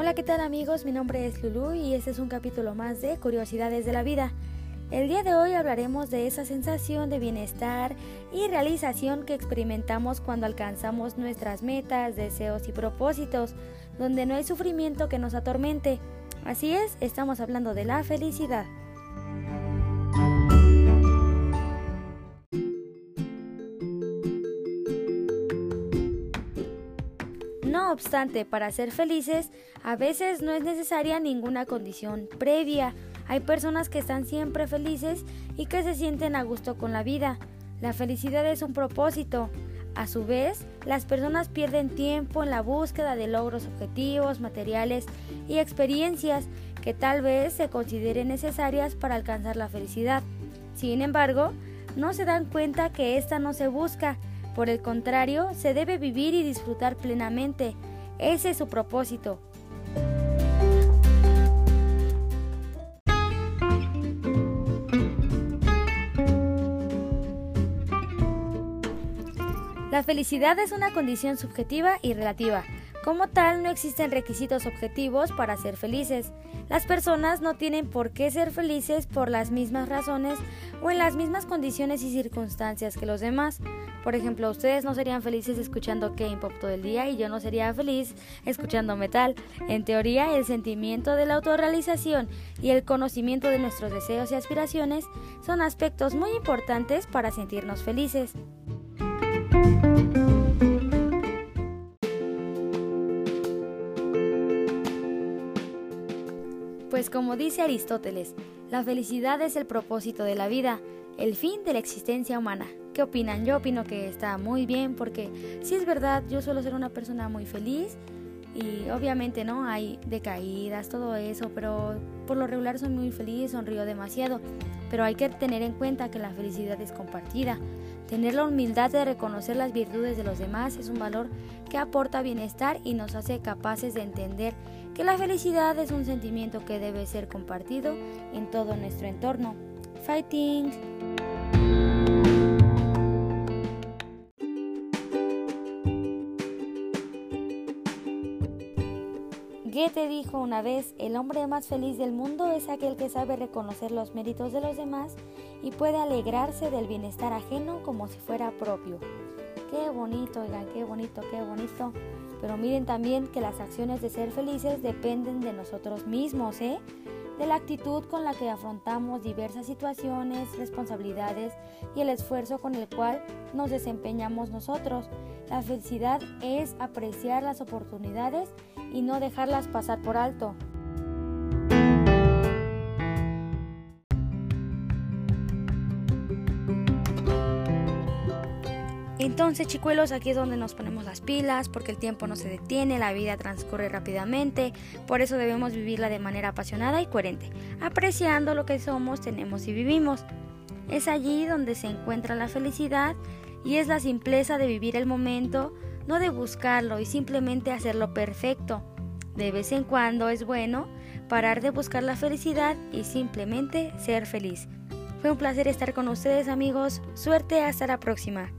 Hola, ¿qué tal amigos? Mi nombre es Lulu y este es un capítulo más de Curiosidades de la Vida. El día de hoy hablaremos de esa sensación de bienestar y realización que experimentamos cuando alcanzamos nuestras metas, deseos y propósitos, donde no hay sufrimiento que nos atormente. Así es, estamos hablando de la felicidad. Obstante, para ser felices, a veces no es necesaria ninguna condición previa. Hay personas que están siempre felices y que se sienten a gusto con la vida. La felicidad es un propósito. A su vez, las personas pierden tiempo en la búsqueda de logros objetivos, materiales y experiencias que tal vez se consideren necesarias para alcanzar la felicidad. Sin embargo, no se dan cuenta que ésta no se busca, por el contrario, se debe vivir y disfrutar plenamente. Ese es su propósito. La felicidad es una condición subjetiva y relativa. Como tal, no existen requisitos objetivos para ser felices. Las personas no tienen por qué ser felices por las mismas razones o en las mismas condiciones y circunstancias que los demás. Por ejemplo, ustedes no serían felices escuchando K-pop todo el día y yo no sería feliz escuchando metal. En teoría, el sentimiento de la autorrealización y el conocimiento de nuestros deseos y aspiraciones son aspectos muy importantes para sentirnos felices. Pues como dice Aristóteles, la felicidad es el propósito de la vida, el fin de la existencia humana. ¿Qué opinan? Yo opino que está muy bien porque si es verdad, yo suelo ser una persona muy feliz y obviamente no hay decaídas, todo eso, pero por lo regular soy muy feliz, sonrío demasiado, pero hay que tener en cuenta que la felicidad es compartida. Tener la humildad de reconocer las virtudes de los demás es un valor que aporta bienestar y nos hace capaces de entender que la felicidad es un sentimiento que debe ser compartido en todo nuestro entorno. Fighting. Goethe dijo una vez, el hombre más feliz del mundo es aquel que sabe reconocer los méritos de los demás y puede alegrarse del bienestar ajeno como si fuera propio. Qué bonito, oigan, qué bonito, qué bonito. Pero miren también que las acciones de ser felices dependen de nosotros mismos, ¿eh? De la actitud con la que afrontamos diversas situaciones, responsabilidades y el esfuerzo con el cual nos desempeñamos nosotros. La felicidad es apreciar las oportunidades y no dejarlas pasar por alto. Entonces, chicuelos, aquí es donde nos ponemos las pilas, porque el tiempo no se detiene, la vida transcurre rápidamente, por eso debemos vivirla de manera apasionada y coherente, apreciando lo que somos, tenemos y vivimos. Es allí donde se encuentra la felicidad y es la simpleza de vivir el momento, no de buscarlo y simplemente hacerlo perfecto. De vez en cuando es bueno parar de buscar la felicidad y simplemente ser feliz. Fue un placer estar con ustedes amigos, suerte hasta la próxima.